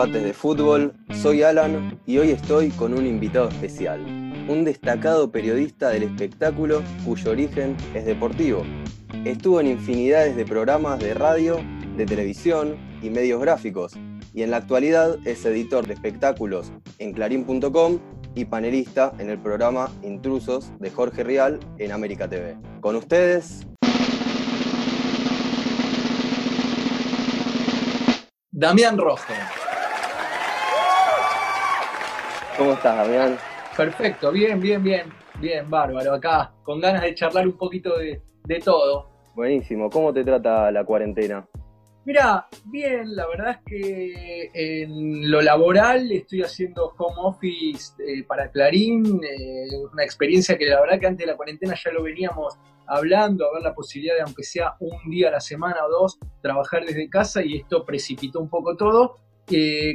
debates de fútbol. Soy Alan y hoy estoy con un invitado especial, un destacado periodista del espectáculo cuyo origen es deportivo. Estuvo en infinidades de programas de radio, de televisión y medios gráficos, y en la actualidad es editor de espectáculos en clarín.com y panelista en el programa Intrusos de Jorge Rial en América TV. Con ustedes, Damián Rojo. ¿Cómo estás, Damián? Perfecto, bien, bien, bien, bien, bárbaro. Acá, con ganas de charlar un poquito de, todo. Buenísimo. ¿Cómo te trata la cuarentena? Mira, bien, la verdad es que en lo laboral estoy haciendo home office eh, para Clarín, eh, una experiencia que la verdad que antes de la cuarentena ya lo veníamos hablando, a ver la posibilidad de, aunque sea un día a la semana o dos, trabajar desde casa y esto precipitó un poco todo.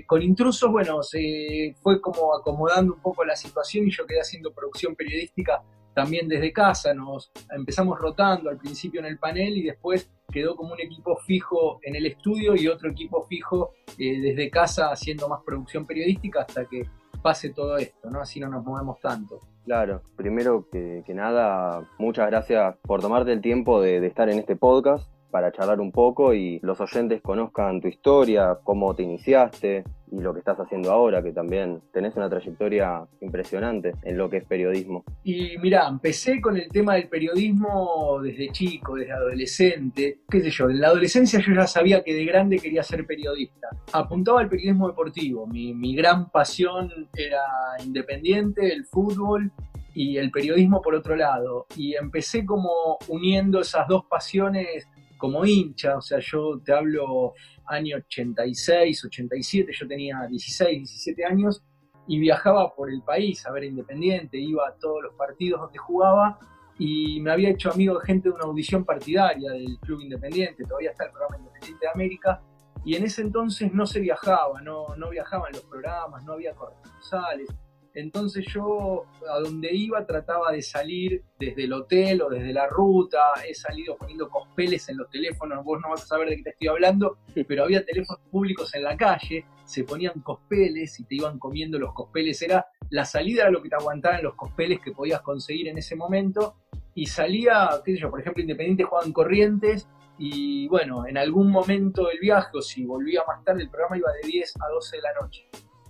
Con intrusos, bueno, se fue como acomodando un poco la situación y yo quedé haciendo producción periodística también desde casa. Nos empezamos rotando al principio en el panel y después quedó como un equipo fijo en el estudio y otro equipo fijo eh, desde casa haciendo más producción periodística hasta que pase todo esto, ¿no? Así no nos movemos tanto. Claro, primero que, nada, muchas gracias por tomarte el tiempo de, estar en este podcast para charlar un poco y los oyentes conozcan tu historia, cómo te iniciaste y lo que estás haciendo ahora, que también tenés una trayectoria impresionante en lo que es periodismo. Y mira, empecé con el tema del periodismo desde chico, desde adolescente, qué sé yo, en la adolescencia yo ya sabía que de grande quería ser periodista. Apuntaba al periodismo deportivo, mi, mi gran pasión era independiente, el fútbol y el periodismo por otro lado. Y empecé como uniendo esas dos pasiones como hincha, o sea, yo te hablo año 86, 87, yo tenía 16, 17 años y viajaba por el país a ver Independiente, iba a todos los partidos donde jugaba y me había hecho amigo de gente de una audición partidaria del Club Independiente, todavía está el programa Independiente de América, y en ese entonces no se viajaba, no, no viajaban los programas, no había corresponsales, entonces yo a donde iba trataba de salir desde el hotel o desde la ruta, he salido poniendo cospeles en los teléfonos, vos no vas a saber de qué te estoy hablando, pero había teléfonos públicos en la calle, se ponían cospeles y te iban comiendo los cospeles, era la salida era lo que te aguantaban los cospeles que podías conseguir en ese momento. Y salía, qué sé yo, por ejemplo, Independiente jugaban Corrientes. Y bueno, en algún momento del viaje o si volvía más tarde el programa iba de 10 a 12 de la noche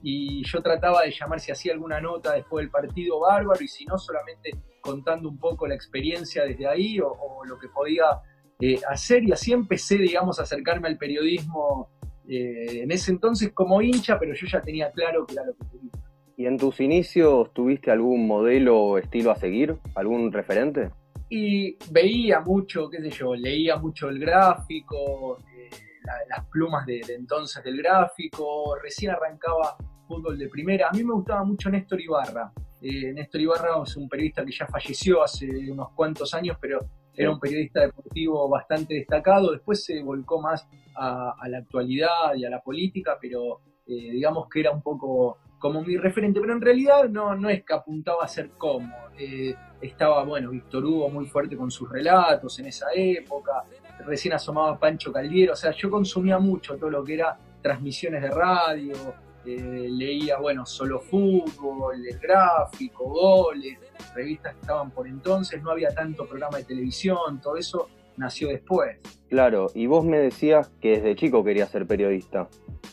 y yo trataba de llamar si hacía alguna nota después del partido bárbaro y si no solamente contando un poco la experiencia desde ahí o, lo que podía eh, hacer y así empecé digamos a acercarme al periodismo eh, en ese entonces como hincha pero yo ya tenía claro que era lo que quería. ¿Y en tus inicios tuviste algún modelo o estilo a seguir? ¿Algún referente? Y veía mucho, qué sé yo, leía mucho el gráfico, eh, las plumas de, entonces del gráfico, recién arrancaba fútbol de primera. A mí me gustaba mucho Néstor Ibarra. Eh, Néstor Ibarra es un periodista que ya falleció hace unos cuantos años, pero era un periodista deportivo bastante destacado. Después se volcó más a, la actualidad y a la política, pero eh, digamos que era un poco como mi referente. Pero en realidad no, no es que apuntaba a ser como. Eh, estaba, bueno, Víctor Hugo muy fuerte con sus relatos en esa época. Recién asomaba Pancho Caldiero. O sea, yo consumía mucho todo lo que era transmisiones de radio, eh, leía, bueno, solo fútbol, el gráfico, goles, revistas que estaban por entonces, no había tanto programa de televisión, todo eso nació después. Claro, y vos me decías que desde chico querías ser periodista.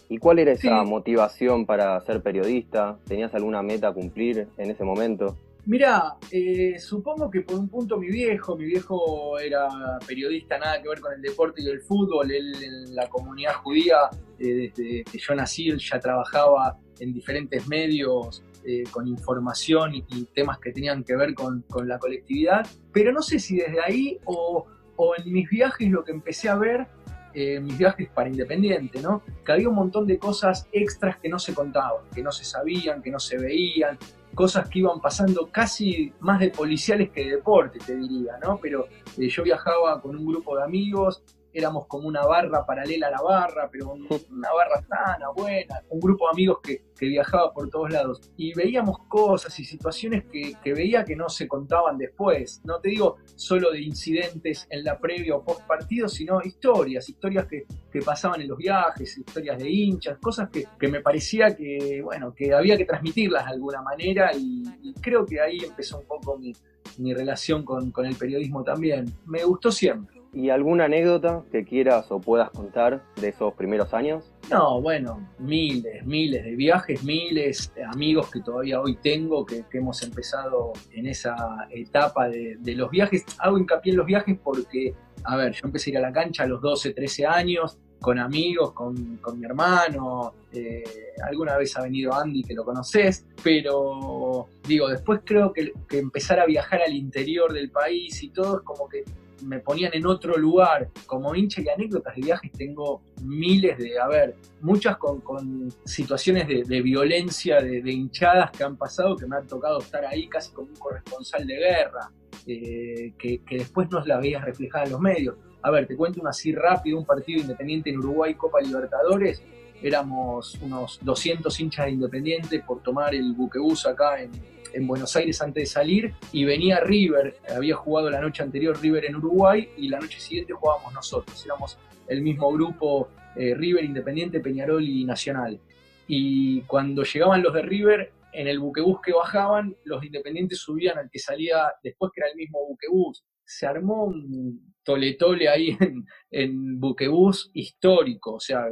¿Y cuál era esa motivación para ser periodista? ¿Tenías alguna meta a cumplir en ese momento? Mira, eh, supongo que por un punto mi viejo, mi viejo era periodista, nada que ver con el deporte y el fútbol, él en la comunidad judía, eh, desde que yo nací, él ya trabajaba en diferentes medios eh, con información y, temas que tenían que ver con, la colectividad, pero no sé si desde ahí o, o en mis viajes lo que empecé a ver mis viajes para Independiente, ¿no? Que había un montón de cosas extras que no se contaban, que no se sabían, que no se veían, cosas que iban pasando casi más de policiales que de deporte, te diría, ¿no? Pero eh, yo viajaba con un grupo de amigos éramos como una barra paralela a la barra, pero una barra sana, buena, un grupo de amigos que, viajaba por todos lados. Y veíamos cosas y situaciones que, veía que no se contaban después. No te digo solo de incidentes en la previa o post partido, sino historias, historias que, pasaban en los viajes, historias de hinchas, cosas que, me parecía que, bueno, que había que transmitirlas de alguna manera y, creo que ahí empezó un poco mi, relación con, con el periodismo también. Me gustó siempre. ¿Y alguna anécdota que quieras o puedas contar de esos primeros años? No, bueno, miles, miles de viajes, miles de amigos que todavía hoy tengo, que, hemos empezado en esa etapa de, los viajes. Hago hincapié en los viajes porque, a ver, yo empecé a ir a la cancha a los 12, 13 años, con amigos, con, mi hermano, eh, alguna vez ha venido Andy, que lo conoces, pero digo, después creo que empezar a viajar al interior del país y todo es como que me ponían en otro lugar como hincha y anécdotas de viajes tengo miles de, a ver, muchas con, situaciones de, violencia, de, hinchadas que han pasado, que me han tocado estar ahí casi como un corresponsal de guerra, eh, que, después no la veías reflejada en los medios. A ver, te cuento una así rápido, un partido independiente en Uruguay, Copa Libertadores, éramos unos 200 hinchas de Independiente por tomar el buquebús acá en, en Buenos Aires antes de salir y venía River, había jugado la noche anterior River en Uruguay y la noche siguiente jugábamos nosotros, éramos el mismo grupo eh, River, Independiente, Peñarol y Nacional. Y cuando llegaban los de River, en el buquebús que bajaban, los independientes subían al que salía después, que era el mismo buquebús. Se armó un tole-tole ahí en, en buquebús histórico, o sea,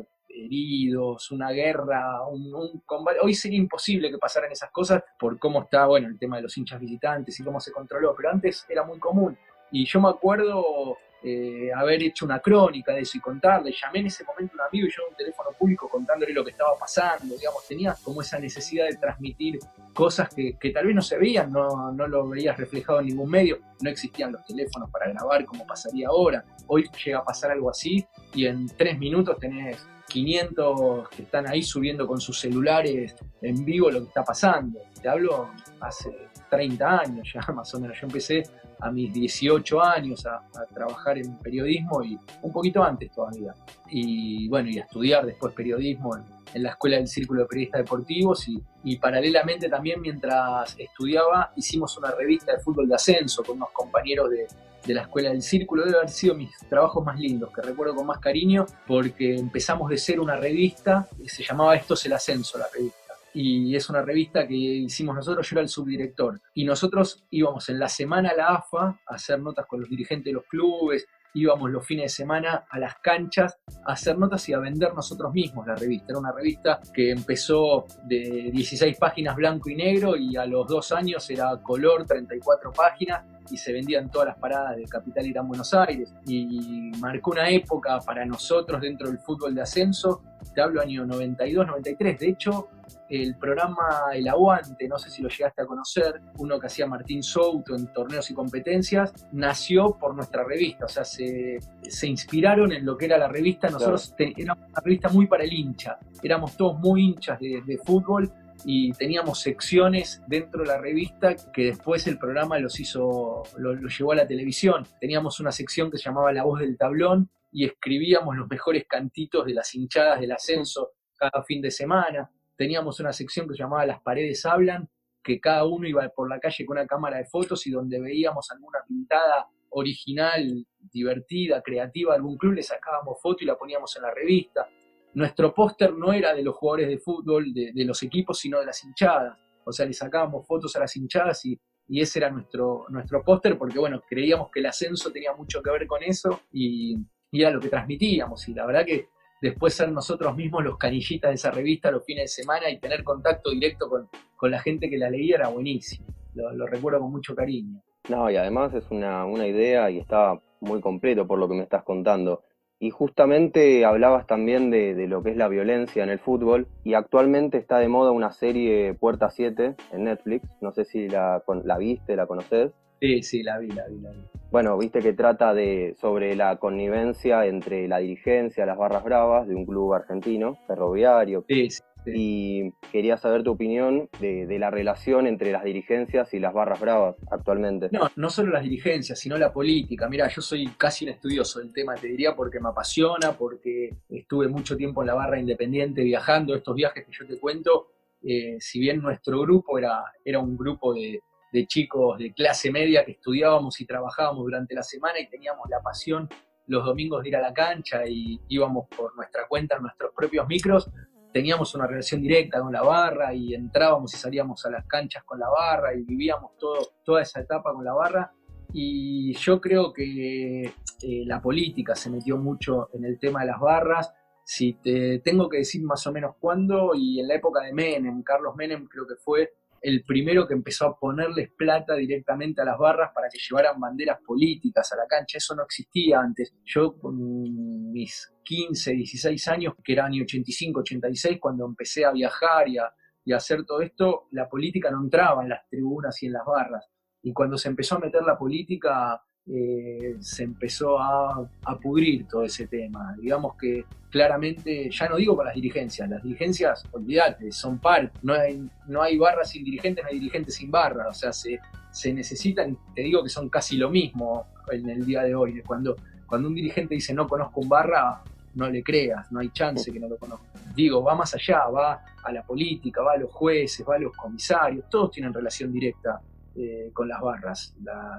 heridos, una guerra, un, combate. Hoy sería imposible que pasaran esas cosas por cómo está, bueno, el tema de los hinchas visitantes y cómo se controló, pero antes era muy común. Y yo me acuerdo eh, haber hecho una crónica de eso y contarle. Llamé en ese momento a un amigo y yo en un teléfono público contándole lo que estaba pasando, digamos, tenía como esa necesidad de transmitir cosas que, tal vez no se veían, no, no lo veías reflejado en ningún medio, no existían los teléfonos para grabar como pasaría ahora. Hoy llega a pasar algo así y en tres minutos tenés 500 que están ahí subiendo con sus celulares en vivo lo que está pasando. Te hablo hace 30 años ya más o menos. Yo empecé a mis 18 años a, trabajar en periodismo y un poquito antes todavía. Y bueno, y a estudiar después periodismo en, la Escuela del Círculo de Periodistas Deportivos y, y, paralelamente también mientras estudiaba hicimos una revista de fútbol de ascenso con unos compañeros de, de la Escuela del Círculo. Debe haber sido mis trabajos más lindos, que recuerdo con más cariño, porque empezamos de ser una revista, se llamaba Esto es el Ascenso, la revista. Y es una revista que hicimos nosotros, yo era el subdirector. Y nosotros íbamos en la semana a la AFA a hacer notas con los dirigentes de los clubes, íbamos los fines de semana a las canchas a hacer notas y a vender nosotros mismos la revista. Era una revista que empezó de 16 páginas blanco y negro y a los dos años era color, 34 páginas y se vendía en todas las paradas de Capital Gran Buenos Aires. Y marcó una época para nosotros dentro del fútbol de ascenso, te hablo año 92, 93. De hecho, el programa El Aguante, no sé si lo llegaste a conocer, uno que hacía Martín Souto en torneos y competencias, nació por nuestra revista, o sea, se, inspiraron en lo que era la revista, nosotros éramos una revista muy para el hincha, éramos todos muy hinchas de, fútbol y teníamos secciones dentro de la revista que después el programa los hizo, lo, lo, llevó a la televisión. Teníamos una sección que se llamaba La Voz del Tablón y escribíamos los mejores cantitos de las hinchadas del ascenso cada fin de semana teníamos una sección que se llamaba Las paredes hablan, que cada uno iba por la calle con una cámara de fotos y donde veíamos alguna pintada original, divertida, creativa algún club, le sacábamos foto y la poníamos en la revista. Nuestro póster no era de los jugadores de fútbol, de, los equipos, sino de las hinchadas. O sea, le sacábamos fotos a las hinchadas y, ese era nuestro, nuestro póster porque, bueno, creíamos que el ascenso tenía mucho que ver con eso y, y era lo que transmitíamos. Y la verdad que después ser nosotros mismos los canillitas de esa revista los fines de semana y tener contacto directo con, la gente que la leía era buenísimo. Lo, recuerdo con mucho cariño. No, y además es una, idea y está muy completo por lo que me estás contando. Y justamente hablabas también de, de, lo que es la violencia en el fútbol y actualmente está de moda una serie Puerta 7 en Netflix, no sé si la, la viste, la conoces. Sí, sí, la vi, la vi, la vi. Bueno, viste que trata de sobre la connivencia entre la dirigencia, las barras bravas de un club argentino, ferroviario. Sí, sí. Y quería saber tu opinión de, la relación entre las dirigencias y las barras bravas actualmente. No, no solo las dirigencias, sino la política. Mira, yo soy casi un estudioso del tema, te diría, porque me apasiona, porque estuve mucho tiempo en la barra independiente viajando, estos viajes que yo te cuento, eh, si bien nuestro grupo era, era un grupo de, de chicos de clase media que estudiábamos y trabajábamos durante la semana y teníamos la pasión los domingos de ir a la cancha y íbamos por nuestra cuenta en nuestros propios micros, teníamos una relación directa con la barra y entrábamos y salíamos a las canchas con la barra y vivíamos todo, toda esa etapa con la barra. Y yo creo que eh, la política se metió mucho en el tema de las barras. Si te tengo que decir más o menos cuándo, y en la época de Menem, Carlos Menem creo que fue el primero que empezó a ponerles plata directamente a las barras para que llevaran banderas políticas a la cancha. Eso no existía antes. Yo con mis 15, 16 años, que era año 85, 86, cuando empecé a viajar y a, a hacer todo esto, la política no entraba en las tribunas y en las barras. Y cuando se empezó a meter la política, eh, se empezó a, pudrir todo ese tema. Digamos que claramente, ya no digo para las dirigencias, las dirigencias, olvídate, son par, no hay, no hay barra sin dirigentes, no hay dirigentes sin barra, o sea, se, se necesitan, te digo que son casi lo mismo en el día de hoy, cuando, cuando un dirigente dice no conozco un barra, no le creas, no hay chance que no lo conozca. Digo, va más allá, va a la política, va a los jueces, va a los comisarios, todos tienen relación directa eh, con las barras.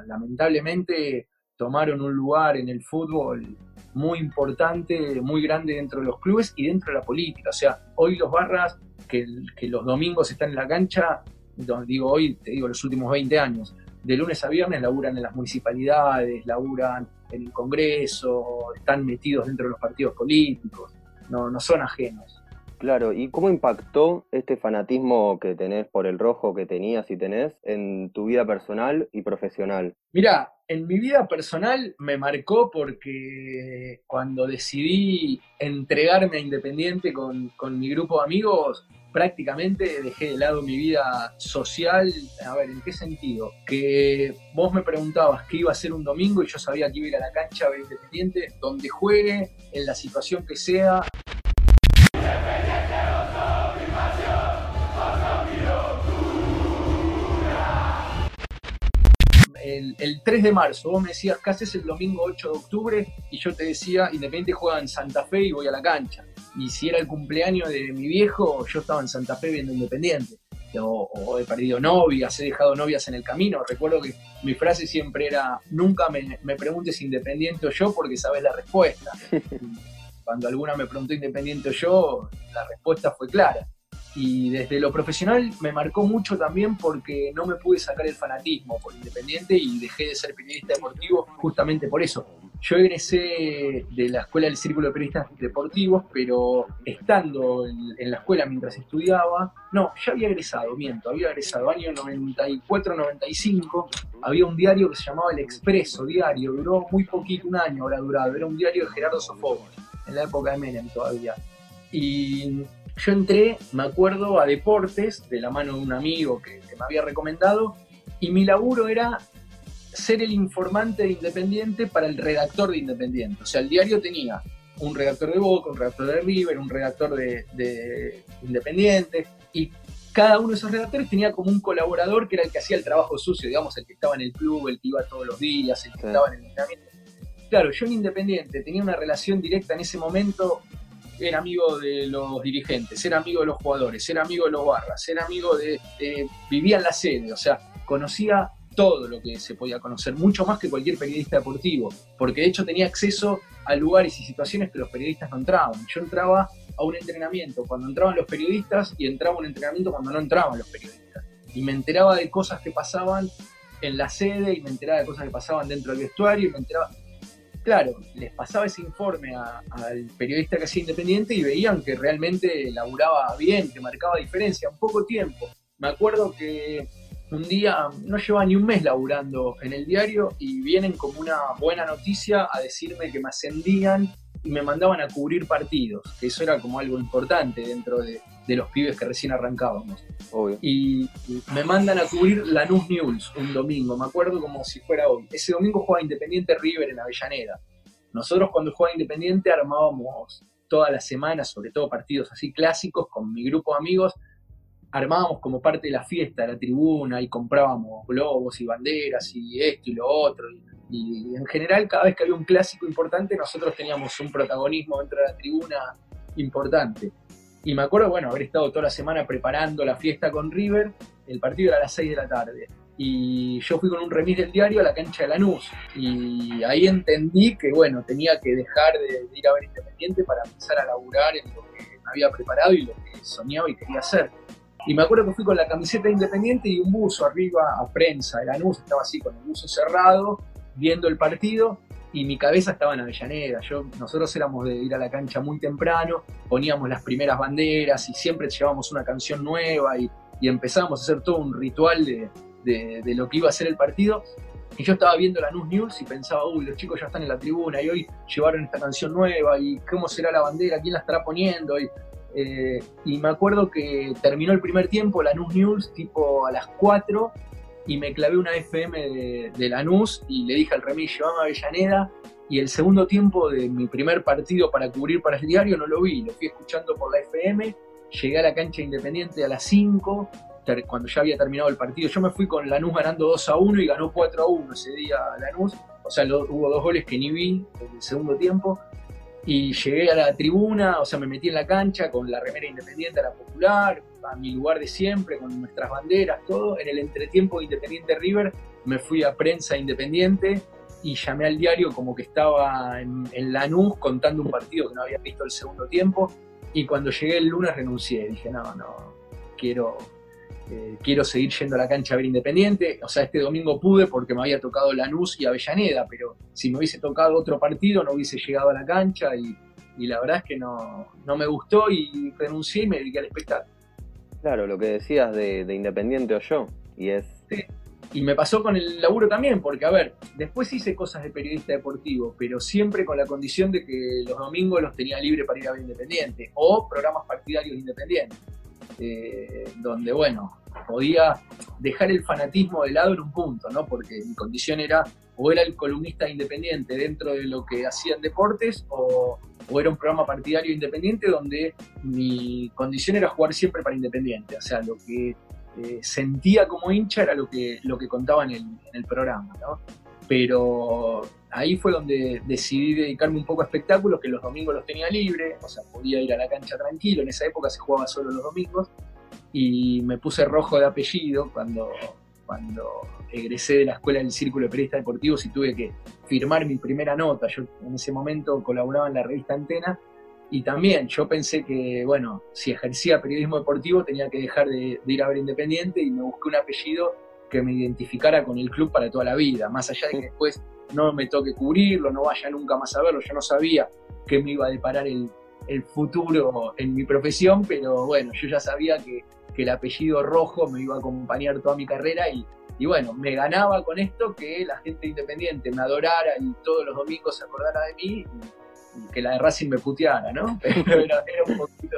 lamentablemente tomaron un lugar en el fútbol muy importante, muy grande dentro de los clubes y dentro de la política. O sea, hoy los barras que, los domingos están en la cancha, digo hoy, te digo los últimos 20 años, de lunes a viernes laburan en las municipalidades, laburan en el Congreso, están metidos dentro de los partidos políticos, no, no son ajenos. Claro, ¿y cómo impactó este fanatismo que tenés por el rojo que tenías y tenés en tu vida personal y profesional? Mira, en mi vida personal me marcó porque cuando decidí entregarme a Independiente con, con mi grupo de amigos, prácticamente dejé de lado mi vida social. A ver, ¿en qué sentido? Que vos me preguntabas qué iba a ser un domingo y yo sabía que iba a ir a la cancha a ver Independiente, donde juegue, en la situación que sea. El, 3 de marzo, vos me decías, ¿qué haces el domingo 8 de octubre? Y yo te decía, Independiente juega en Santa Fe y voy a la cancha. Y si era el cumpleaños de mi viejo, yo estaba en Santa Fe viendo Independiente. O, he perdido novias, he dejado novias en el camino. Recuerdo que mi frase siempre era, nunca me, me preguntes Independiente o yo porque sabes la respuesta. Cuando alguna me preguntó Independiente o yo, la respuesta fue clara. Y desde lo profesional me marcó mucho también porque no me pude sacar el fanatismo por Independiente y dejé de ser periodista deportivo justamente por eso. Yo egresé de la Escuela del Círculo de Periodistas Deportivos, pero estando en, la escuela mientras estudiaba, no, ya había egresado, miento, había egresado año 94-95, había un diario que se llamaba El Expreso Diario, duró muy poquito, un año habrá durado, era un diario de Gerardo Sofovich, en la época de Menem todavía. Y yo entré, me acuerdo, a deportes de la mano de un amigo que, me había recomendado y mi laburo era ser el informante de Independiente para el redactor de Independiente. O sea, el diario tenía un redactor de Boca, un redactor de River, un redactor de, Independiente, y cada uno de esos redactores tenía como un colaborador que era el que hacía el trabajo sucio, digamos, el que estaba en el club, el que iba todos los días, el que estaba en el entrenamiento. Claro, yo en Independiente tenía una relación directa en ese momento era amigo de los dirigentes, era amigo de los jugadores, era amigo de los barras, era amigo de, vivía en la sede, o sea, conocía todo lo que se podía conocer, mucho más que cualquier periodista deportivo, porque de hecho tenía acceso a lugares y situaciones que los periodistas no entraban. Yo entraba a un entrenamiento cuando entraban los periodistas y entraba a un entrenamiento cuando no entraban los periodistas. Y me enteraba de cosas que pasaban en la sede y me enteraba de cosas que pasaban dentro del vestuario y me enteraba claro, les pasaba ese informe al periodista que hacía independiente y veían que realmente laburaba bien, que marcaba diferencia, en poco tiempo. Me acuerdo que un día no llevaba ni un mes laburando en el diario y vienen como una buena noticia a decirme que me ascendían y me mandaban a cubrir partidos, que eso era como algo importante dentro de, los pibes que recién arrancábamos. Y, me mandan a cubrir Lanús News un domingo, me acuerdo como si fuera hoy. Ese domingo jugaba Independiente River en Avellaneda. Nosotros cuando jugaba Independiente armábamos todas las semanas, sobre todo partidos así clásicos, con mi grupo de amigos, armábamos como parte de la fiesta la tribuna y comprábamos globos y banderas y esto y lo otro. Y, en general, cada vez que había un clásico importante, nosotros teníamos un protagonismo dentro de la tribuna importante. Y me acuerdo, bueno, haber estado toda la semana preparando la fiesta con River, el partido era a las 6 de la tarde. Y yo fui con un remis del diario a la cancha de Lanús. Y ahí entendí que, bueno, tenía que dejar de, ir a ver Independiente para empezar a laburar en lo que me había preparado y lo que soñaba y quería hacer. Y me acuerdo que fui con la camiseta Independiente y un buzo arriba a prensa. de Lanús estaba así con el buzo cerrado, viendo el partido y mi cabeza estaba en Avellaneda. Yo, nosotros éramos de ir a la cancha muy temprano, poníamos las primeras banderas y siempre llevábamos una canción nueva y, y empezábamos a hacer todo un ritual de, de, lo que iba a ser el partido. Y yo estaba viendo la News News y pensaba, uy, los chicos ya están en la tribuna y hoy llevaron esta canción nueva y cómo será la bandera, quién la estará poniendo. Y, eh, y me acuerdo que terminó el primer tiempo, la News News, tipo a las 4 y me clavé una FM de, Lanús y le dije al remis, llevame a Avellaneda. Y el segundo tiempo de mi primer partido para cubrir para el diario no lo vi, lo fui escuchando por la FM. Llegué a la cancha independiente a las 5, cuando ya había terminado el partido. Yo me fui con Lanús ganando 2 a 1 y ganó 4 a 1 ese día Lanús. O sea, hubo dos goles que ni vi en el segundo tiempo y llegué a la tribuna, o sea, me metí en la cancha con la remera independiente a la popular, a mi lugar de siempre, con nuestras banderas, todo. En el entretiempo de Independiente River me fui a prensa independiente y llamé al diario como que estaba en, Lanús contando un partido que no había visto el segundo tiempo. Y cuando llegué el lunes renuncié, dije, no, no, quiero, eh, quiero seguir yendo a la cancha a ver Independiente. O sea, este domingo pude porque me había tocado Lanús y Avellaneda, pero si me hubiese tocado otro partido no hubiese llegado a la cancha y, la verdad es que no, me gustó y renuncié y me dediqué al espectáculo. Claro, lo que decías de, Independiente o yo, y es... Y me pasó con el laburo también, porque a ver, después hice cosas de periodista deportivo, pero siempre con la condición de que los domingos los tenía libre para ir a ver Independiente, o programas partidarios independientes. Eh, donde, bueno, podía dejar el fanatismo de lado en un punto, ¿no? Porque mi condición era o era el columnista independiente dentro de lo que hacían deportes o, era un programa partidario independiente donde mi condición era jugar siempre para Independiente. O sea, lo que eh, sentía como hincha era lo que, lo que contaba en el, en programa. Pero ahí fue donde decidí dedicarme un poco a espectáculos, que los domingos los tenía libre, o sea, podía ir a la cancha tranquilo, en esa época se jugaba solo los domingos, y me puse rojo de apellido cuando, cuando egresé de la escuela del Círculo de Periodistas Deportivos y tuve que firmar mi primera nota. Yo en ese momento colaboraba en la revista Antena y también yo pensé que, bueno, si ejercía periodismo deportivo tenía que dejar de, de ir a ver Independiente y me busqué un apellido que me identificara con el club para toda la vida, más allá de que después no me toque cubrirlo, no vaya nunca más a verlo, yo no sabía qué me iba a deparar el, futuro en mi profesión, pero bueno, yo ya sabía que, el apellido rojo me iba a acompañar toda mi carrera y, bueno, me ganaba con esto que la gente independiente me adorara y todos los domingos se acordara de mí y, que la de Racing me puteara, ¿no? Pero era, un poquito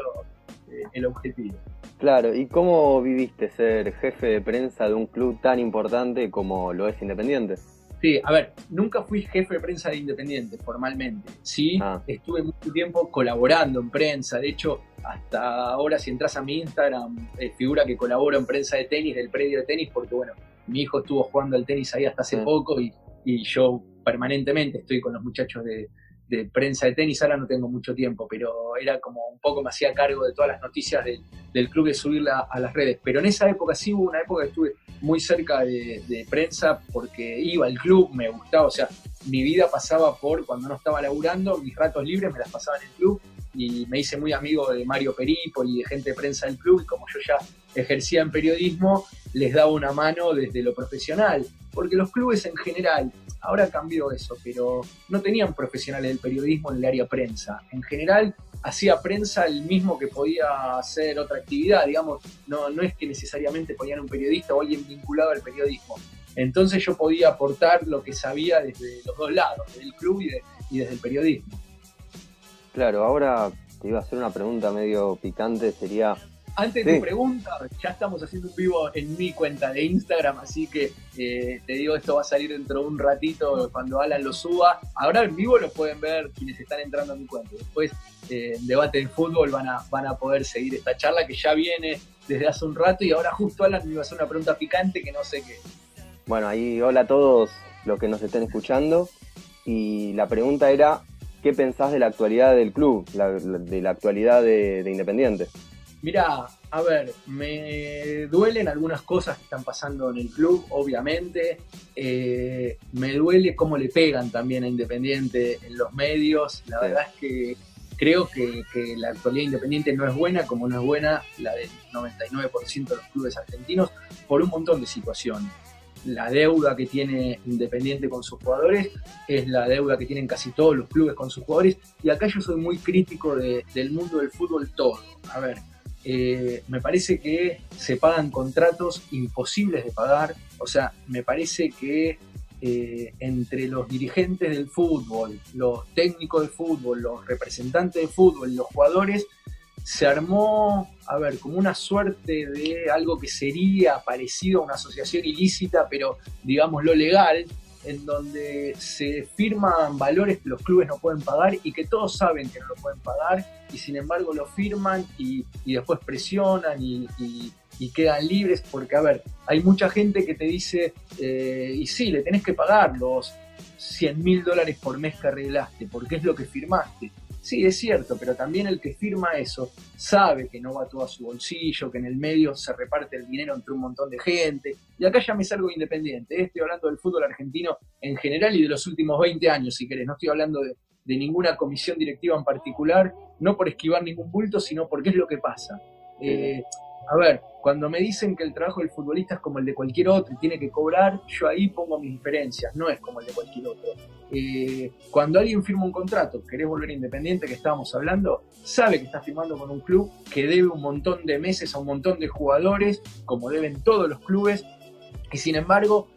eh, el objetivo. Claro, ¿y cómo viviste ser jefe de prensa de un club tan importante como lo es Independiente? Sí, a ver, nunca fui jefe de prensa de Independiente formalmente. Sí, ah. estuve mucho tiempo colaborando en prensa. De hecho, hasta ahora, si entras a mi Instagram, eh, figura que colaboro en prensa de tenis, del predio de tenis, porque bueno, mi hijo estuvo jugando al tenis ahí hasta hace poco y, y yo permanentemente estoy con los muchachos de, de prensa de tenis, ahora no tengo mucho tiempo, pero era como un poco me hacía cargo de todas las noticias del club de subirla a las redes. Pero en esa época sí hubo una época que estuve muy cerca de, prensa porque iba al club, me gustaba, o sea, mi vida pasaba por cuando no estaba laburando, mis ratos libres me las pasaba en el club y me hice muy amigo de Mario Peripoli y de gente de prensa del club y como yo ya ejercía en periodismo, les daba una mano desde lo profesional, porque los clubes en general Ahora cambió eso, pero no tenían profesionales del periodismo en el área prensa. En general, hacía prensa el mismo que podía hacer otra actividad, digamos, no, no es que necesariamente ponían un periodista o alguien vinculado al periodismo. Entonces yo podía aportar lo que sabía desde los dos lados, desde el club y, desde el periodismo. Claro, ahora te iba a hacer una pregunta medio picante, sería antes de tu pregunta, ya estamos haciendo un vivo en mi cuenta de Instagram, así que eh, te digo, esto va a salir dentro de un ratito cuando Alan lo suba. Ahora en vivo lo pueden ver quienes están entrando a mi cuenta. Después eh, en debate de fútbol van a, van a poder seguir esta charla que ya viene desde hace un rato y ahora justo Alan me iba a hacer una pregunta picante que no sé qué. Bueno, ahí hola a todos los que nos estén escuchando y la pregunta era, ¿qué pensás de la actualidad del club, de la actualidad de, Independiente? Mira, a ver, me duelen algunas cosas que están pasando en el club, obviamente. Eh, me duele cómo le pegan también a Independiente en los medios. La verdad es que creo que, que, la actualidad independiente no es buena, como no es buena la del 99% de los clubes argentinos, por un montón de situaciones la deuda que tiene Independiente con sus jugadores es la deuda que tienen casi todos los clubes con sus jugadores. Y acá yo soy muy crítico del mundo del fútbol todo. A ver, eh, me parece que se pagan contratos imposibles de pagar. O sea, me parece que eh, entre los dirigentes del fútbol, los técnicos de fútbol, los representantes de fútbol los jugadores, se armó, a ver, como una suerte de algo que sería parecido a una asociación ilícita, pero digamos lo legal, en donde se firman valores que los clubes no pueden pagar y que todos saben que no lo pueden pagar y sin embargo lo firman y, después presionan y, quedan libres porque, a ver, hay mucha gente que te dice, eh, y sí, le tenés que pagar los 100 mil dólares por mes que arreglaste, porque es lo que firmaste. Sí, es cierto, pero también el que firma eso sabe que no va todo a su bolsillo, que en el medio se reparte el dinero entre un montón de gente. Y acá ya me salgo independiente. ¿eh? Estoy hablando del fútbol argentino en general y de los últimos 20 años, si querés. No estoy hablando de, ninguna comisión directiva en particular, no por esquivar ningún bulto, sino porque es lo que pasa. Eh, a ver, cuando me dicen que el trabajo del futbolista es como el de cualquier otro y tiene que cobrar, yo ahí pongo mis diferencias, no es como el de cualquier otro. Eh, cuando alguien firma un contrato, querés volver independiente, que estábamos hablando, sabe que está firmando con un club que debe un montón de meses a un montón de jugadores, como deben todos los clubes, y sin embargo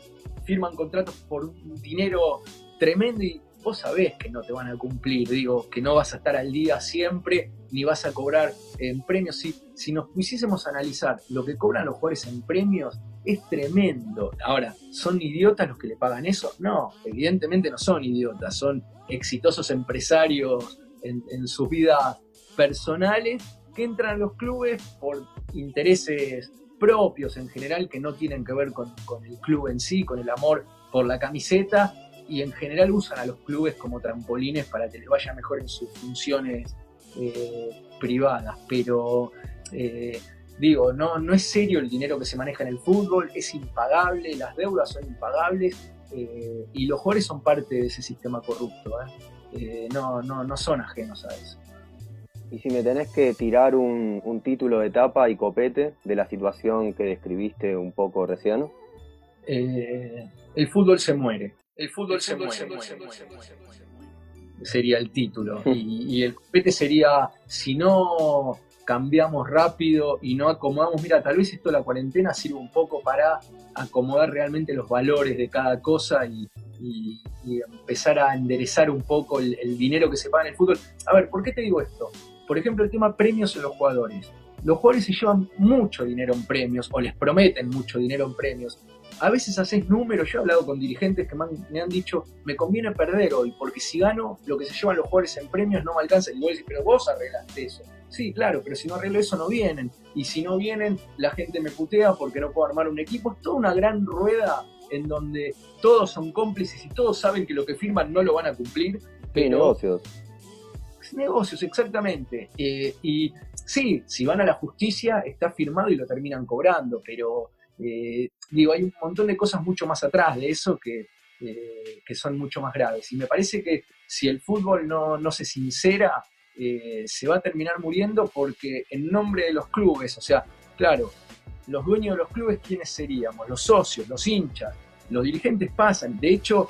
firman contratos por un dinero tremendo y vos sabés que no te van a cumplir, digo, que no vas a estar al día siempre, ni vas a cobrar en premios. Si, si nos pusiésemos a analizar lo que cobran los jugadores en premios, es tremendo. Ahora, ¿son idiotas los que le pagan eso? No, evidentemente no son idiotas, son exitosos empresarios en, sus vidas personales que entran a los clubes por intereses propios en general que no tienen que ver con, con el club en sí, con el amor por la camiseta y en general usan a los clubes como trampolines para que les vaya mejor en sus funciones eh, privadas. Pero eh, digo, no, no es serio el dinero que se maneja en el fútbol, es impagable, las deudas son impagables eh, y los jugadores son parte de ese sistema corrupto. no, no, no son ajenos a eso. Y si me tenés que tirar un, un título de etapa y copete de la situación que describiste un poco recién. el fútbol se muere. El fútbol, se, muere, Sería el título. Y, el copete sería, si no cambiamos rápido y no acomodamos, mira, tal vez esto de la cuarentena sirve un poco para acomodar realmente los valores de cada cosa y, empezar a enderezar un poco el, el, dinero que se paga en el fútbol. A ver, ¿por qué te digo esto? Por ejemplo, el tema premios en los jugadores. Los jugadores se llevan mucho dinero en premios o les prometen mucho dinero en premios a veces haces números, yo he hablado con dirigentes que me han, dicho, me conviene perder hoy, porque si gano, lo que se llevan los jugadores en premios no me alcanza. Y vos decís, pero vos arreglaste eso. Sí, claro, pero si no arreglo eso no vienen. Y si no vienen, la gente me putea porque no puedo armar un equipo. Es toda una gran rueda en donde todos son cómplices y todos saben que lo que firman no lo van a cumplir. Pero... negocios. Negocios, exactamente. Eh, y sí, si van a la justicia está firmado y lo terminan cobrando, pero eh, digo, hay un montón de cosas mucho más atrás de eso que, eh, que son mucho más graves. Y me parece que si el fútbol no, no se sincera, eh, se va a terminar muriendo porque en nombre de los clubes, o sea, claro, los dueños de los clubes, ¿quiénes seríamos? Los socios, los hinchas, los dirigentes pasan. De hecho,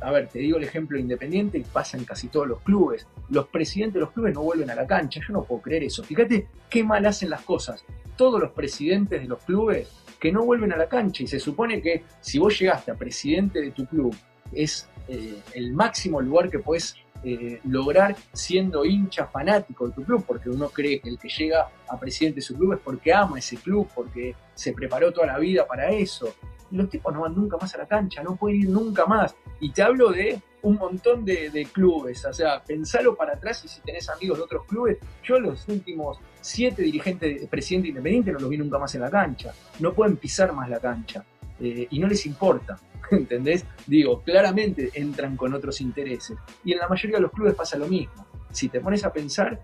a ver, te digo el ejemplo independiente y pasa en casi todos los clubes. Los presidentes de los clubes no vuelven a la cancha. Yo no puedo creer eso. Fíjate qué mal hacen las cosas. Todos los presidentes de los clubes que no vuelven a la cancha. Y se supone que si vos llegaste a presidente de tu club, es eh, el máximo lugar que puedes eh, lograr siendo hincha fanático de tu club, porque uno cree que el que llega a presidente de su club es porque ama ese club, porque se preparó toda la vida para eso. Los tipos no van nunca más a la cancha, no pueden ir nunca más. Y te hablo de un montón de, clubes, o sea, pensalo para atrás y si tenés amigos de otros clubes, yo los últimos siete dirigentes, presidente independiente, no los vi nunca más en la cancha, no pueden pisar más la cancha eh, y no les importa. ¿Entendés? Digo, claramente entran con otros intereses. Y en la mayoría de los clubes pasa lo mismo. Si te pones a pensar,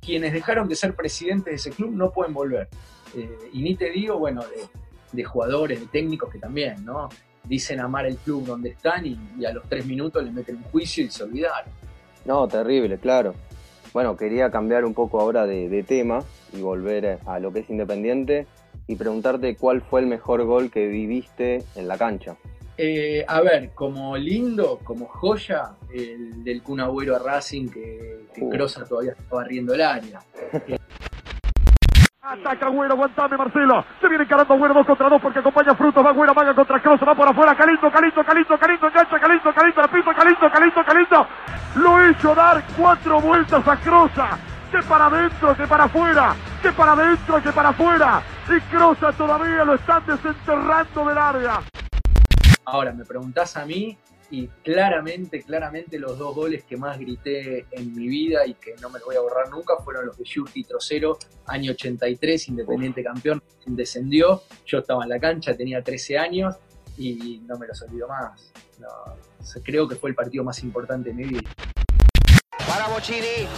quienes dejaron de ser presidentes de ese club no pueden volver. Eh, y ni te digo, bueno, de, jugadores, de técnicos que también, ¿no? Dicen amar el club donde están y, a los tres minutos le meten un juicio y se olvidaron. No, terrible, claro. Bueno, quería cambiar un poco ahora de, tema y volver a lo que es Independiente y preguntarte cuál fue el mejor gol que viviste en la cancha. Eh, a ver, como lindo, como joya, el del Kun Agüero a Racing que, que uh. todavía estaba riendo el área. Ataca Agüero, aguantame Marcelo. Se viene encarando Agüero dos contra dos porque acompaña Frutos. Va Agüero, maga contra Cross. Va por afuera. Calito, Calito, Calito, Calito. Engancha, Calito, Calito. Repito, Calito, Calito, Calito. Lo hizo dar cuatro vueltas a Crosa. Que para adentro, que para afuera. Que para adentro, que para afuera. Y Crosa todavía lo están desenterrando del área. Ahora, me preguntás a mí y claramente, claramente los dos goles que más grité en mi vida y que no me lo voy a borrar nunca fueron los de Yuki Trocero, año 83, Independiente campeón, descendió, yo estaba en la cancha, tenía 13 años y no me los olvido más. creo que fue el partido más importante de mi vida. Para Bocini,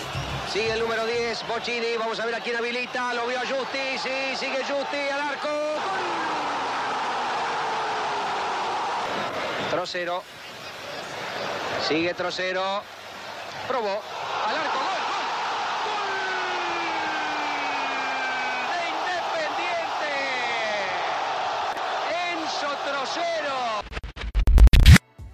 sigue el número 10, Bocini, vamos a ver a quién habilita, lo vio a Justi, sí, sigue Justi al arco, Trocero. Sigue Trocero. Probó. Al arco. Gol. Gol. De Independiente. Enzo Trocero.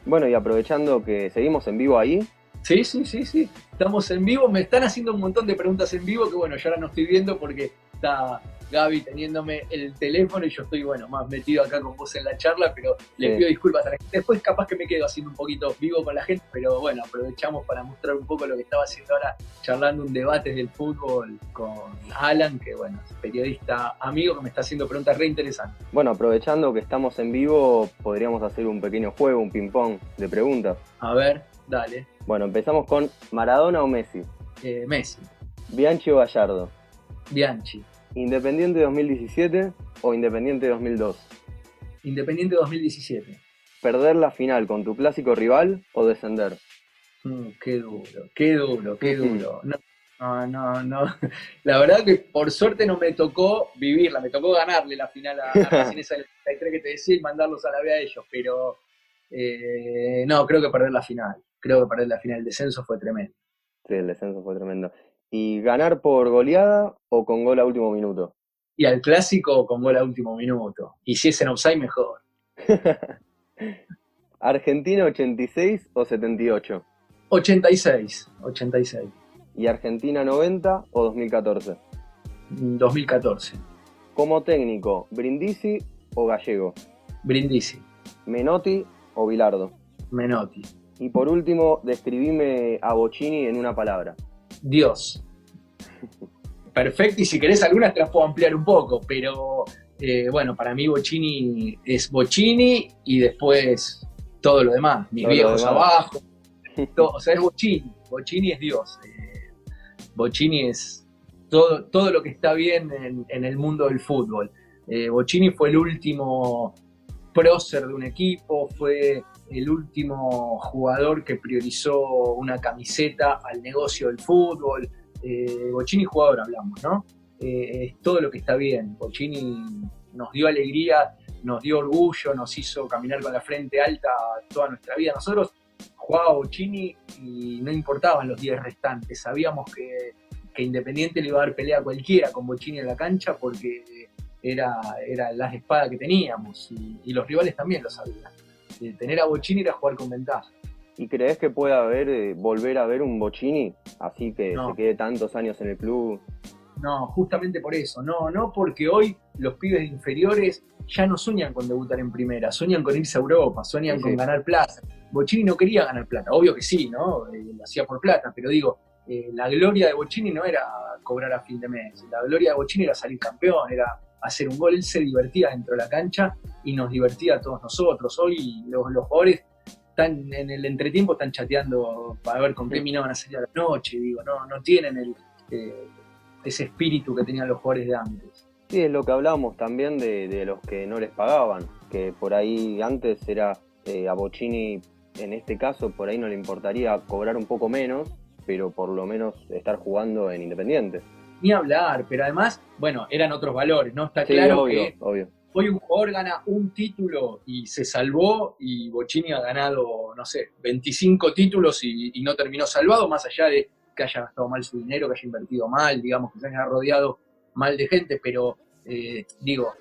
Bueno, y aprovechando que seguimos en vivo ahí. Sí, sí, sí, sí. Estamos en vivo. Me están haciendo un montón de preguntas en vivo que bueno, yo ahora no estoy viendo porque está Gaby teniéndome el teléfono y yo estoy, bueno, más metido acá con vos en la charla, pero le pido disculpas a la gente. Después capaz que me quedo haciendo un poquito vivo con la gente, pero bueno, aprovechamos para mostrar un poco lo que estaba haciendo ahora, charlando un debate del fútbol con Alan, que bueno, es periodista amigo que me está haciendo preguntas re interesantes. Bueno, aprovechando que estamos en vivo, podríamos hacer un pequeño juego, un ping-pong de preguntas. A ver, dale. Bueno, empezamos con Maradona o Messi. Eh, Messi. Bianchi o Gallardo. Bianchi. ¿Independiente 2017 o Independiente 2002? Independiente 2017. ¿Perder la final con tu clásico rival o descender? Mm, qué duro, qué duro, qué duro. No, no, no, La verdad que por suerte no me tocó vivirla, me tocó ganarle la final a, a esa del 33 que te decía y mandarlos a la vez a ellos, pero eh, no, creo que perder la final. Creo que perder la final. El descenso fue tremendo. Sí, el descenso fue tremendo. ¿Y ganar por goleada o con gol a último minuto? Y al clásico con gol a último minuto. Y si es en offside, mejor. ¿Argentina 86 o 78? 86, 86. ¿Y Argentina 90 o 2014? 2014. Como técnico, Brindisi o Gallego? Brindisi. ¿Menotti o Bilardo? Menotti. Y por último, describime a Bocini en una palabra. Dios. Perfecto, y si querés algunas te las puedo ampliar un poco, pero eh, bueno, para mí Bocini es Bocini y después todo lo demás, mis viejos abajo, o sea, es Bocini, Bocini es Dios, eh, Bocini es todo, todo lo que está bien en, el mundo del fútbol. Eh, Bocini fue el último prócer de un equipo, fue el último jugador que priorizó una camiseta al negocio del fútbol. Eh, Bocini jugador hablamos, ¿no? Eh, es todo lo que está bien. Bocini nos dio alegría, nos dio orgullo, nos hizo caminar con la frente alta toda nuestra vida. Nosotros jugaba Bocini y no importaban los días restantes. Sabíamos que, Independiente le iba a dar pelea a cualquiera con Bocini en la cancha porque era, era la espada que teníamos y los rivales también lo sabían tener a Bocini era jugar con ventaja. ¿Y crees que pueda haber, eh, volver a ver un Bocini así que se quede tantos años en el club? No, justamente por eso. No, no porque hoy los pibes inferiores ya no sueñan con debutar en primera, sueñan con irse a Europa, sueñan con ganar plata. Bocini no quería ganar plata, obvio que sí, ¿no? Eh, lo hacía por plata, pero digo, eh, la gloria de Bocini no era cobrar a fin de mes, la gloria de Bocini era salir campeón, era hacer un gol, él se divertía dentro de la cancha y nos divertía a todos nosotros. Hoy los, los jugadores están en el entretiempo, están chateando para ver con qué mina van a salir a la noche, digo, no, no tienen el, eh, ese espíritu que tenían los jugadores de antes. Sí, es lo que hablábamos también de, los que no les pagaban, que por ahí antes era eh, a Bocini, en este caso, por ahí no le importaría cobrar un poco menos, pero por lo menos estar jugando en Independiente. Ni hablar, pero además, bueno, eran otros valores, ¿no? Está claro obvio, que obvio. hoy un jugador gana un título y se salvó y Bocini ha ganado, no sé, 25 títulos y, y no terminó salvado, más allá de que haya gastado mal su dinero, que haya invertido mal, digamos, que se haya rodeado mal de gente, pero eh, digo,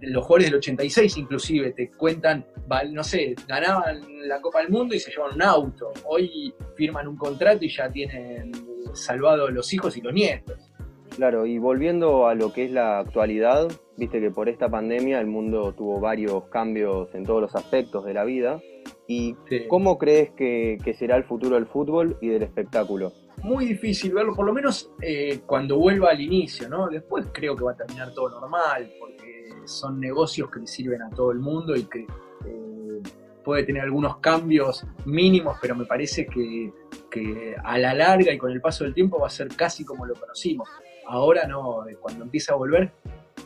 los jugadores del 86 inclusive te cuentan, no sé, ganaban la Copa del Mundo y se llevan un auto. Hoy firman un contrato y ya tienen salvado los hijos y los nietos. Claro, y volviendo a lo que es la actualidad, viste que por esta pandemia el mundo tuvo varios cambios en todos los aspectos de la vida. ¿Y cómo crees que será el futuro del fútbol y del espectáculo? muy difícil verlo, por lo menos eh, cuando vuelva al inicio, ¿no? Después creo que va a terminar todo normal, porque son negocios que le sirven a todo el mundo y que eh, puede tener algunos cambios mínimos, pero me parece que, que, a la larga y con el paso del tiempo va a ser casi como lo conocimos. Ahora no, cuando empieza a volver,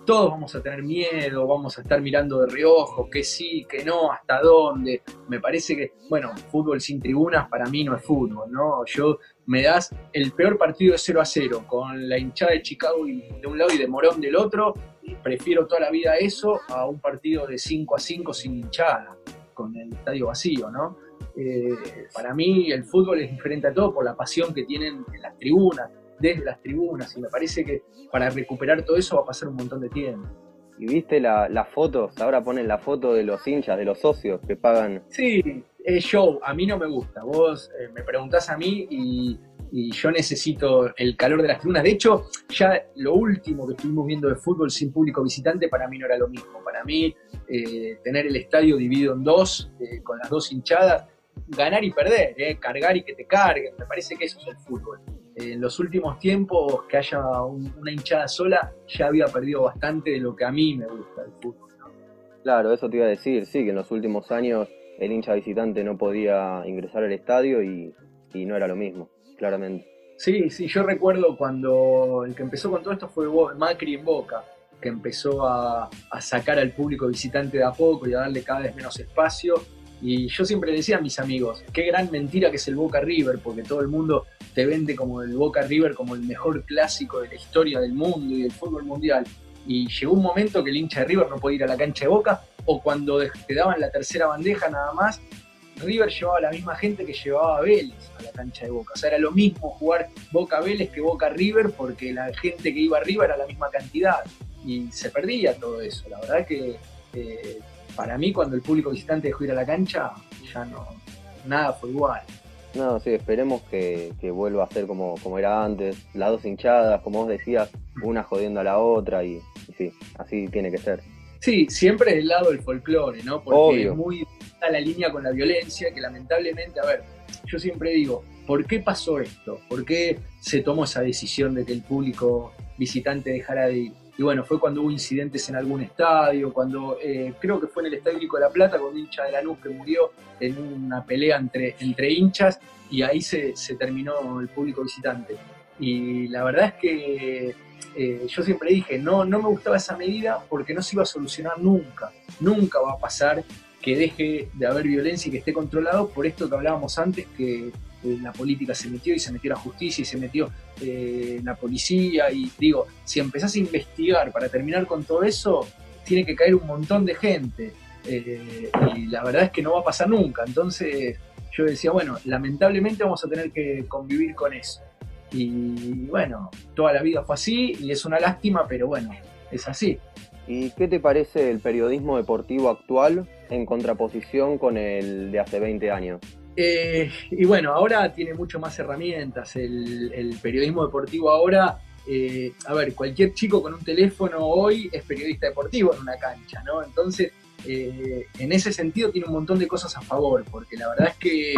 todos vamos a tener miedo, vamos a estar mirando de reojo, que sí, que no, hasta dónde. Me parece que, bueno, fútbol sin tribunas para mí no es fútbol, ¿no? Yo me das el peor partido de 0 a 0, con la hinchada de Chicago de un lado y de Morón del otro, prefiero toda la vida eso a un partido de 5 a 5 sin hinchada, con el estadio vacío, ¿no? Eh, para mí el fútbol es diferente a todo por la pasión que tienen en las tribunas, desde las tribunas y me parece que para recuperar todo eso va a pasar un montón de tiempo. ¿Y viste las fotos? Ahora ponen la foto de los hinchas, de los socios que pagan. Sí, es show, a mí no me gusta. Vos eh, me preguntás a mí y, yo necesito el calor de las tribunas. De hecho, ya lo último que estuvimos viendo de fútbol sin público visitante para mí no era lo mismo. Para mí, eh, tener el estadio dividido en dos, eh, con las dos hinchadas, ganar y perder, cargar y que te carguen, me parece que eso es el fútbol en los últimos tiempos que haya una hinchada sola ya había perdido bastante de lo que a mí me gusta el fútbol. Claro, eso te iba a decir, sí, que en los últimos años el hincha visitante no podía ingresar al estadio y, no era lo mismo, claramente. Sí, sí, yo recuerdo cuando el que empezó con todo esto fue Macri en Boca, que empezó a, a sacar al público visitante de a poco y a darle cada vez menos espacio y yo siempre decía a mis amigos, qué gran mentira que es el Boca River, porque todo el mundo te vende como el Boca River como el mejor clásico de la historia del mundo y del fútbol mundial. Y llegó un momento que el hincha de River no podía ir a la cancha de Boca, o cuando te daban la tercera bandeja nada más, River llevaba a la misma gente que llevaba a Vélez a la cancha de Boca. O sea, era lo mismo jugar Boca Vélez que Boca River, porque la gente que iba a River era la misma cantidad. Y se perdía todo eso. La verdad que eh, para mí cuando el público visitante dejó ir a la cancha, ya no, nada fue igual. No, sí, esperemos que, vuelva a ser como, como era antes, las dos hinchadas, como vos decías, una jodiendo a la otra y, sí, así tiene que ser. Sí, siempre del lado del folclore, ¿no? Porque es muy a la línea con la violencia, que lamentablemente, a ver, yo siempre digo, ¿por qué pasó esto? ¿Por qué se tomó esa decisión de que el público visitante dejara de ir? Y bueno, fue cuando hubo incidentes en algún estadio, cuando eh, creo que fue en el Estadio de la Plata con un hincha de la Lanús que murió en una pelea entre, entre hinchas y ahí se, terminó el público visitante. Y la verdad es que eh, yo siempre dije, no, no me gustaba esa medida porque no se iba a solucionar nunca. Nunca va a pasar que deje de haber violencia y que esté controlado por esto que hablábamos antes, que eh, la política se metió y se metió la justicia y se metió eh, la policía y digo, si empezás a investigar para terminar con todo eso, tiene que caer un montón de gente eh, y la verdad es que no va a pasar nunca, entonces yo decía, bueno, lamentablemente vamos a tener que convivir con eso. Y bueno, toda la vida fue así y es una lástima, pero bueno, es así. ¿Y qué te parece el periodismo deportivo actual en contraposición con el de hace 20 años? Eh, y bueno, ahora tiene mucho más herramientas. El, periodismo deportivo ahora, eh, a ver, cualquier chico con un teléfono hoy es periodista deportivo en una cancha, ¿no? Entonces, eh, en ese sentido tiene un montón de cosas a favor, porque la verdad es que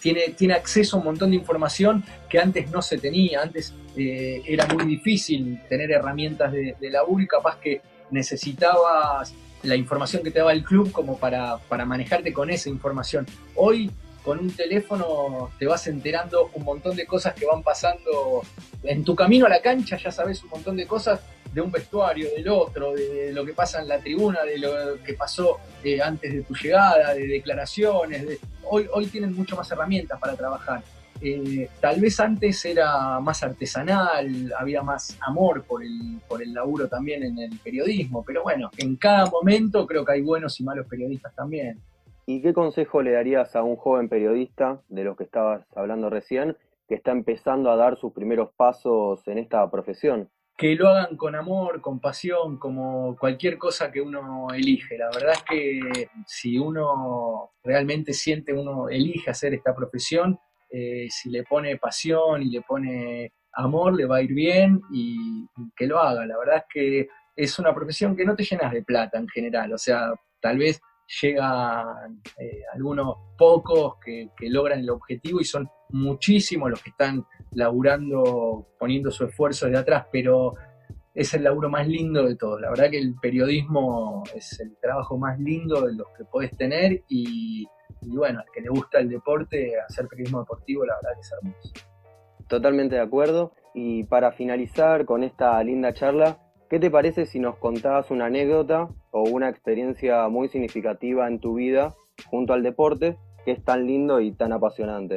tiene, tiene acceso a un montón de información que antes no se tenía. Antes era muy difícil tener herramientas de, de laburo y capaz que necesitabas la información que te daba el club como para, para manejarte con esa información. Hoy con un teléfono te vas enterando un montón de cosas que van pasando en tu camino a la cancha, ya sabes un montón de cosas de un vestuario, del otro, de lo que pasa en la tribuna, de lo que pasó eh, antes de tu llegada, de declaraciones. Hoy, hoy tienen mucho más herramientas para trabajar. Eh, tal vez antes era más artesanal, había más amor por el, por el laburo también en el periodismo, pero bueno, en cada momento creo que hay buenos y malos periodistas también. ¿Y qué consejo le darías a un joven periodista, de los que estabas hablando recién, que está empezando a dar sus primeros pasos en esta profesión? que lo hagan con amor, con pasión, como cualquier cosa que uno elige. La verdad es que si uno realmente siente, uno elige hacer esta profesión, eh, si le pone pasión y le pone amor, le va a ir bien y, que lo haga. La verdad es que es una profesión que no te llenas de plata en general, o sea, tal vez llegan eh, algunos pocos que, logran el objetivo y son muchísimos los que están laburando, poniendo su esfuerzo de atrás, pero es el laburo más lindo de todos. La verdad que el periodismo es el trabajo más lindo de los que podés tener y, bueno, al que le gusta el deporte, hacer periodismo deportivo, la verdad que es hermoso. Totalmente de acuerdo. Y para finalizar con esta linda charla, ¿qué te parece si nos contabas una anécdota o una experiencia muy significativa en tu vida junto al deporte que es tan lindo y tan apasionante?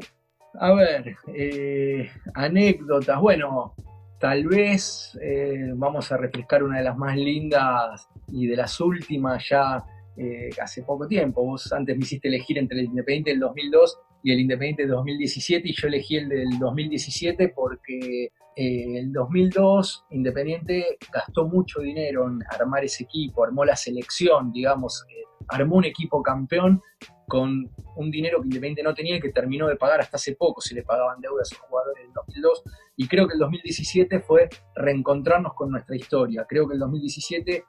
A ver, eh, anécdotas. Bueno, tal vez eh, vamos a refrescar una de las más lindas y de las últimas ya eh, hace poco tiempo. Vos antes me hiciste elegir entre el Independiente del 2002 y el Independiente del 2017 y yo elegí el del 2017 porque el 2002 Independiente gastó mucho dinero en armar ese equipo, armó la selección, digamos, armó un equipo campeón con un dinero que Independiente no tenía y que terminó de pagar hasta hace poco, si le pagaban deudas a sus jugadores en 2002. Y creo que el 2017 fue reencontrarnos con nuestra historia. Creo que el 2017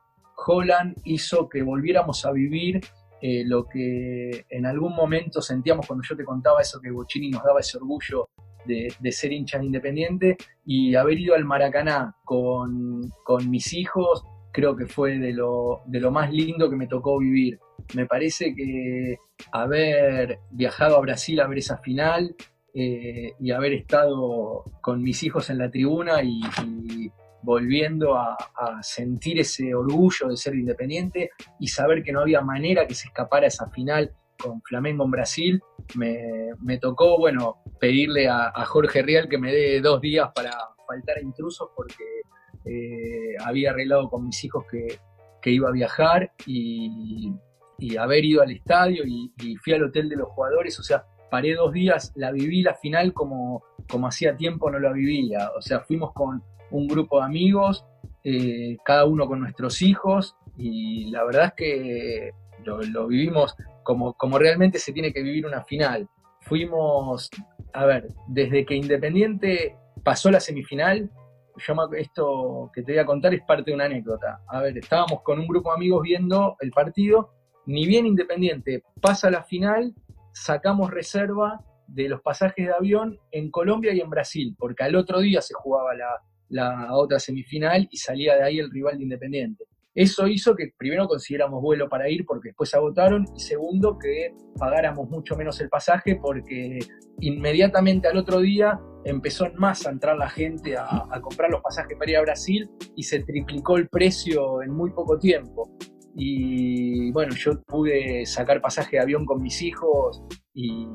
Holland hizo que volviéramos a vivir eh, lo que en algún momento sentíamos cuando yo te contaba eso que Bocini nos daba ese orgullo de, ser hinchas independiente y haber ido al Maracaná con, con mis hijos, creo que fue de lo, de lo más lindo que me tocó vivir. Me parece que haber viajado a Brasil a ver esa final eh, y haber estado con mis hijos en la tribuna y, volviendo a, sentir ese orgullo de ser independiente y saber que no había manera que se escapara esa final con Flamengo en Brasil, me, tocó, bueno, pedirle a, Jorge Real que me dé dos días para faltar a intrusos porque eh, había arreglado con mis hijos que, que iba a viajar y, y haber ido al estadio y, fui al hotel de los jugadores, o sea, paré dos días, la viví la final como, como hacía tiempo no la vivía, o sea, fuimos con un grupo de amigos, eh, cada uno con nuestros hijos, y la verdad es que lo, vivimos como, como realmente se tiene que vivir una final. Fuimos, a ver, desde que Independiente pasó la semifinal, yo esto que te voy a contar es parte de una anécdota. A ver, estábamos con un grupo de amigos viendo el partido ni bien Independiente pasa la final, sacamos reserva de los pasajes de avión en Colombia y en Brasil, porque al otro día se jugaba la, otra semifinal y salía de ahí el rival de Independiente. Eso hizo que primero consiguiéramos vuelo para ir porque después se agotaron y segundo que pagáramos mucho menos el pasaje porque inmediatamente al otro día empezó en masa a entrar la gente a, a comprar los pasajes para ir a Brasil y se triplicó el precio en muy poco tiempo. Y bueno, yo pude sacar pasaje de avión con mis hijos y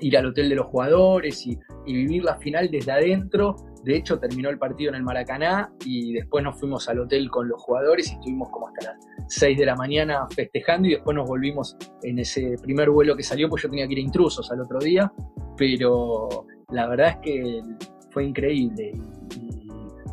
ir al hotel de los jugadores y, vivir la final desde adentro. De hecho, terminó el partido en el Maracaná y después nos fuimos al hotel con los jugadores y estuvimos como hasta las 6 de la mañana festejando y después nos volvimos en ese primer vuelo que salió, pues yo tenía que ir a intrusos al otro día, pero la verdad es que fue increíble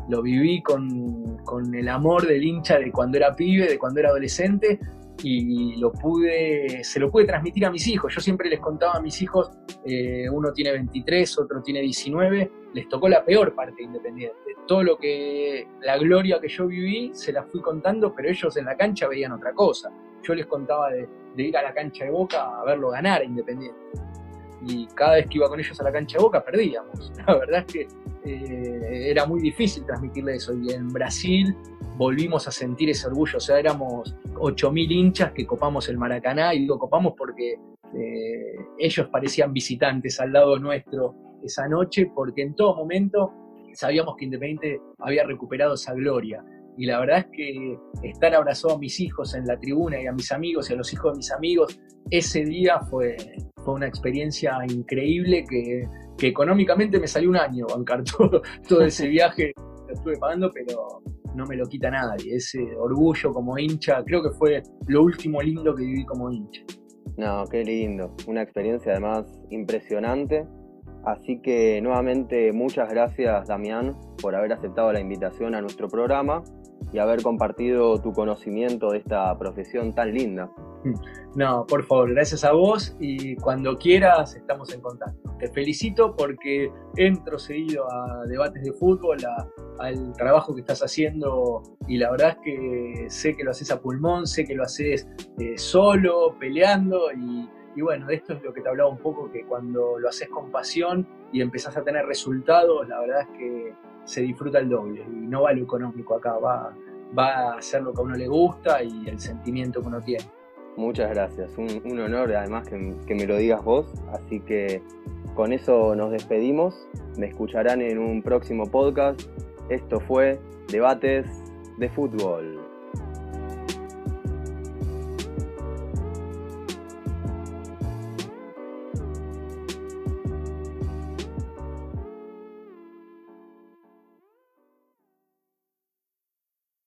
lo viví con, el amor del hincha de cuando era pibe, de cuando era adolescente, y lo pude, se lo pude transmitir a mis hijos. Yo siempre les contaba a mis hijos, eh, uno tiene 23, otro tiene 19, les tocó la peor parte Independiente. Todo lo que, la gloria que yo viví, se la fui contando, pero ellos en la cancha veían otra cosa. Yo les contaba de, de ir a la cancha de Boca a verlo ganar Independiente. Y cada vez que iba con ellos a la cancha de Boca, perdíamos. La verdad es que eh, era muy difícil transmitirle eso. Y en Brasil volvimos a sentir ese orgullo. O sea, éramos 8.000 hinchas que copamos el Maracaná, y digo copamos porque eh, ellos parecían visitantes al lado nuestro esa noche, porque en todo momento sabíamos que Independiente había recuperado esa gloria. Y la verdad es que estar abrazado a mis hijos en la tribuna y a mis amigos y a los hijos de mis amigos, ese día fue, fue una experiencia increíble que, que económicamente me salió un año bancar todo, todo ese viaje, lo estuve pagando, pero no me lo quita nadie. Ese orgullo como hincha, creo que fue lo último lindo que viví como hincha. No, qué lindo. Una experiencia además impresionante. Así que nuevamente muchas gracias Damián por haber aceptado la invitación a nuestro programa y haber compartido tu conocimiento de esta profesión tan linda. No, por favor, gracias a vos y cuando quieras estamos en contacto. Te felicito porque entro seguido a debates de fútbol, al trabajo que estás haciendo y la verdad es que sé que lo haces a pulmón, sé que lo haces eh, solo, peleando y, y bueno, esto es lo que te hablaba un poco, que cuando lo haces con pasión y empezás a tener resultados, la verdad es que se disfruta el doble y no va lo económico acá, va, va a hacer lo que a uno le gusta y el sentimiento que uno tiene. Muchas gracias, un, honor además que, que, me lo digas vos, así que con eso nos despedimos, me escucharán en un próximo podcast, esto fue Debates de Fútbol.